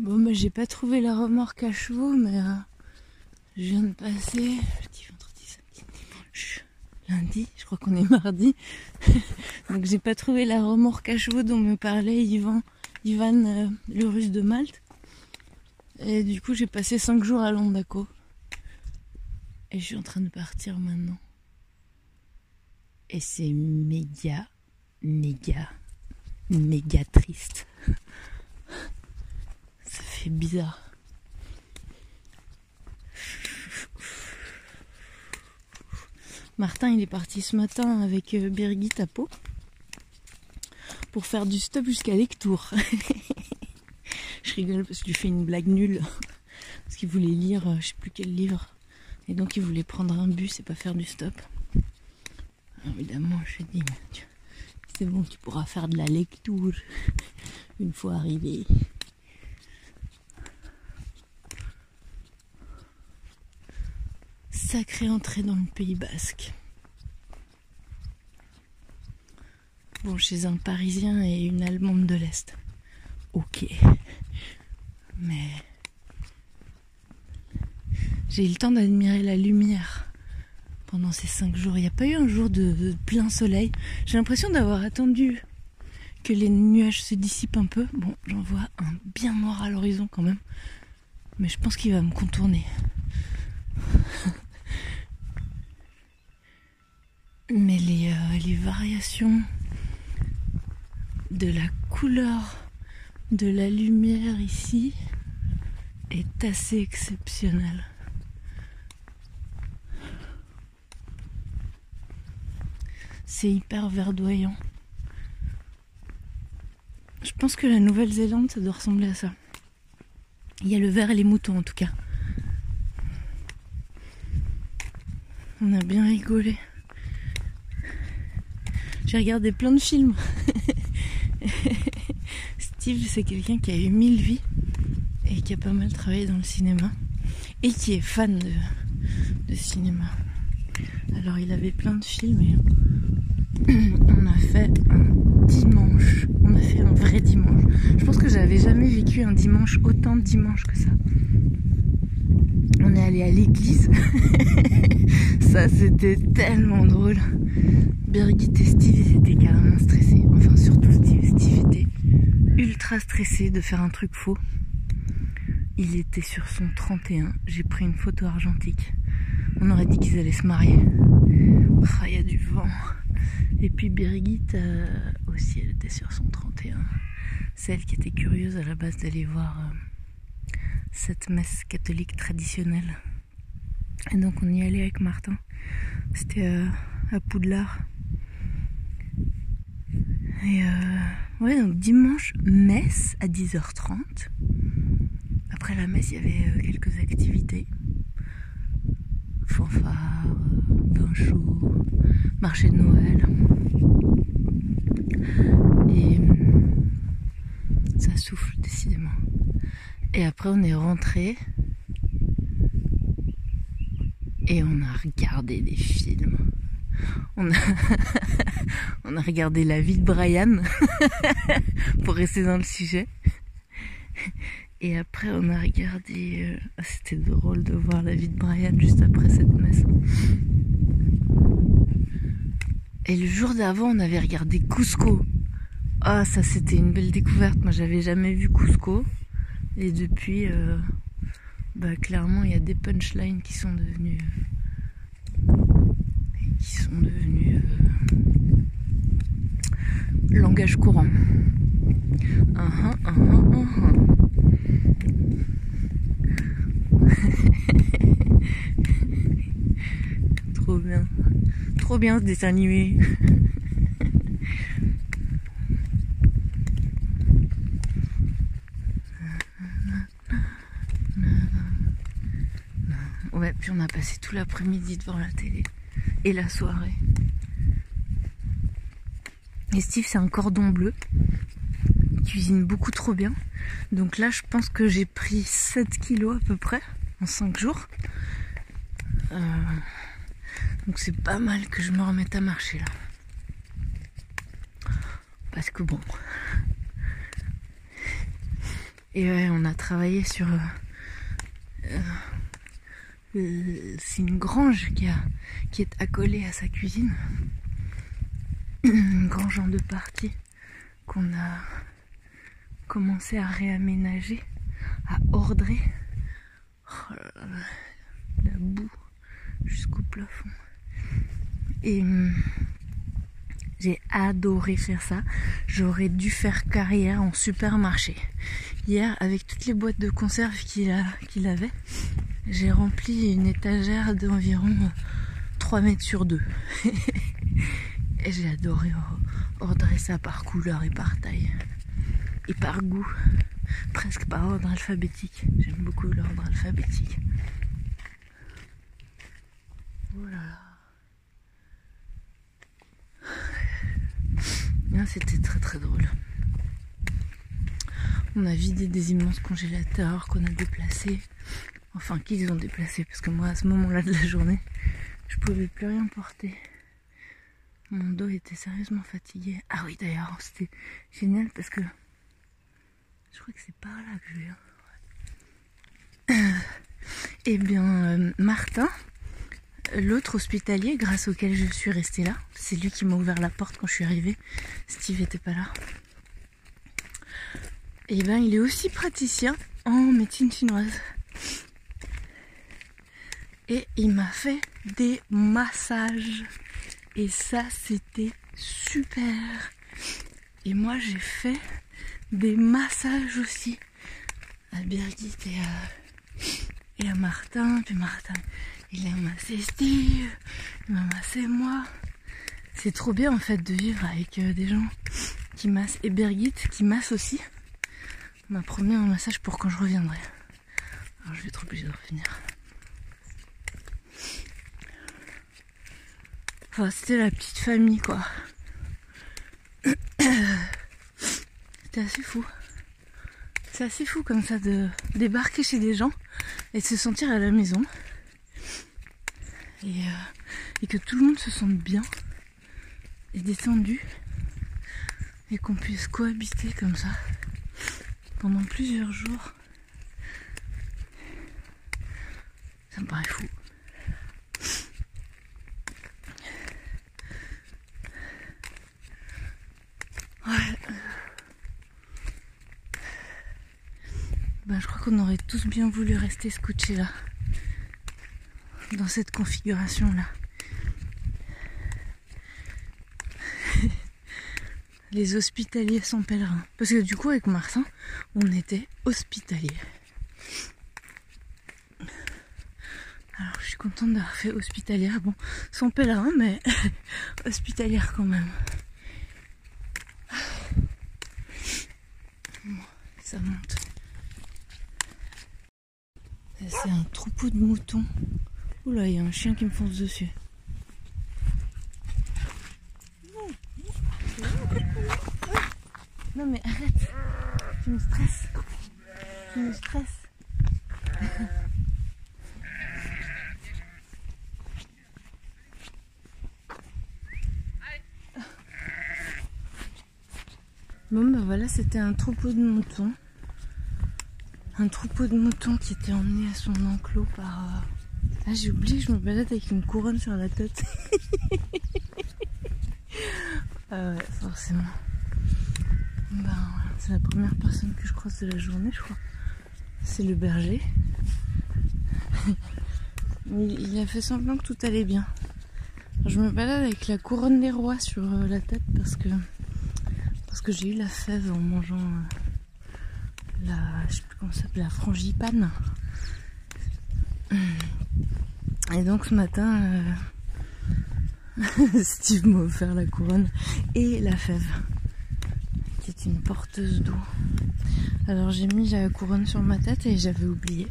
Bon, bah, j'ai pas trouvé la remorque à chevaux, mais euh, je viens de passer jeudi, vendredi, samedi, dimanche, lundi, je crois qu'on est mardi. Donc, j'ai pas trouvé la remorque à chevaux dont me parlait Ivan, Ivan euh, le russe de Malte. Et du coup, j'ai passé 5 jours à Londaco. Et je suis en train de partir maintenant. Et c'est méga, méga, méga triste. Bizarre. Martin, il est parti ce matin avec euh, Birgit à pour faire du stop jusqu'à Lectour. je rigole parce que je fais une blague nulle. Parce qu'il voulait lire, euh, je sais plus quel livre. Et donc il voulait prendre un bus et pas faire du stop. évidemment, je lui ai dit, c'est bon, tu pourras faire de la lecture une fois arrivé. Sacrée entrée dans le Pays Basque. Bon, chez un Parisien et une Allemande de l'Est. Ok. Mais j'ai eu le temps d'admirer la lumière pendant ces cinq jours. Il n'y a pas eu un jour de, plein soleil. J'ai l'impression d'avoir attendu que les nuages se dissipent un peu. Bon, j'en vois un bien noir à l'horizon quand même. Mais je pense qu'il va me contourner. Mais les, euh, les variations de la couleur de la lumière ici est assez exceptionnelle. C'est hyper verdoyant. Je pense que la Nouvelle-Zélande, ça doit ressembler à ça. Il y a le vert et les moutons en tout cas. On a bien rigolé. J'ai regardé plein de films. Steve, c'est quelqu'un qui a eu mille vies et qui a pas mal travaillé dans le cinéma et qui est fan de, cinéma. Alors il avait plein de films et on a fait un dimanche. On a fait un vrai dimanche. Je pense que j'avais jamais vécu un dimanche autant de dimanche que ça. On est allé à l'église. ça c'était tellement drôle. Birgit et Steve étaient carrément stressés. Enfin, surtout Steve. Steve était ultra stressé de faire un truc faux. Il était sur son 31. J'ai pris une photo argentique. On aurait dit qu'ils allaient se marier. Ah, il y a du vent. Et puis Birgit euh, aussi, elle était sur son 31. Celle qui était curieuse à la base d'aller voir euh, cette messe catholique traditionnelle. Et donc on y allait avec Martin. C'était euh, à Poudlard. Et euh, ouais, donc dimanche, messe à 10h30. Après la messe, il y avait euh, quelques activités. Fanfare, euh, vin chaud, marché de Noël. Et ça souffle décidément. Et après, on est rentré. Et on a regardé des films. On a, regardé la vie de Brian pour rester dans le sujet. Et après, on a regardé. Euh, ah, c'était drôle de voir la vie de Brian juste après cette messe. Et le jour d'avant, on avait regardé Cusco. Ah, ça c'était une belle découverte. Moi, j'avais jamais vu Cusco. Et depuis, euh, bah, clairement, il y a des punchlines qui sont devenues qui sont devenus euh, langage courant. Uh Trop bien. Trop bien ce dessin animé. Ouais, puis on a passé tout l'après-midi devant la télé et la soirée. Et Steve, c'est un cordon bleu. Cuisine beaucoup trop bien. Donc là, je pense que j'ai pris 7 kilos à peu près en 5 jours. Euh, donc c'est pas mal que je me remette à marcher là. Parce que bon, Et on a travaillé sur. C'est une grange qui est accolée à sa cuisine. Une grange en deux parties qu'on a commencé à réaménager, à ordrer. Oh la boue jusqu'au plafond. Et hum, j'ai adoré faire ça. J'aurais dû faire carrière en supermarché. Hier, avec toutes les boîtes de conserve qu'il avait, j'ai rempli une étagère d'environ 3 mètres sur 2. et j'ai adoré ordrer ça par couleur et par taille. Et par goût. Presque par ordre alphabétique. J'aime beaucoup l'ordre alphabétique. C'était très très drôle. On a vidé des immenses congélateurs qu'on a déplacés. Enfin, qu'ils ont déplacés, parce que moi, à ce moment-là de la journée, je pouvais plus rien porter. Mon dos était sérieusement fatigué. Ah oui, d'ailleurs, c'était génial parce que je crois que c'est par là que je viens. Eh bien, euh, Martin, l'autre hospitalier grâce auquel je suis restée là, c'est lui qui m'a ouvert la porte quand je suis arrivée. Steve était pas là. Et eh ben il est aussi praticien en médecine chinoise. Et il m'a fait des massages. Et ça c'était super. Et moi j'ai fait des massages aussi à Birgit et à, et Martin. Puis Martin il a massé Steve, il m'a massé moi. C'est trop bien en fait de vivre avec euh, des gens qui massent. Et Birgit qui masse aussi. M'a promis un massage pour quand je reviendrai. Alors je vais être obligée de revenir. C'était la petite famille quoi. C'était assez fou. C'est assez fou comme ça de débarquer chez des gens et de se sentir à la maison. Euh, et, que tout le monde se sente bien et détendu et qu'on puisse cohabiter comme ça pendant plusieurs jours. Ça me paraît fou. Ouais. Ben, je crois qu'on aurait tous bien voulu rester scotchés là dans cette configuration-là. Les hospitaliers sont pèlerins. Parce que du coup, avec Martin, on était hospitaliers. Alors, je suis contente d'avoir fait hospitalière. Bon, sans pèlerin, mais hospitalière quand même. ça monte. C'est un troupeau de moutons Oula, il y a un chien qui me fonce dessus. Non mais arrête, tu me stresses. Tu me stresses. Bon bah voilà, c'était un troupeau de moutons. Un troupeau de moutons qui était emmené à son enclos par... Euh, ah, j'ai oublié, je me balade avec une couronne sur la tête. ah ouais, forcément. Ben, c'est la première personne que je croise de la journée, je crois. C'est le berger. il, a fait semblant que tout allait bien. je me balade avec la couronne des rois sur euh, la tête parce que parce que j'ai eu la fève en mangeant euh, la je frangipane. Et donc ce matin, euh, Steve m'a offert la couronne et la fève, qui est une porteuse d'eau. Alors j'ai mis la couronne sur ma tête et j'avais oublié.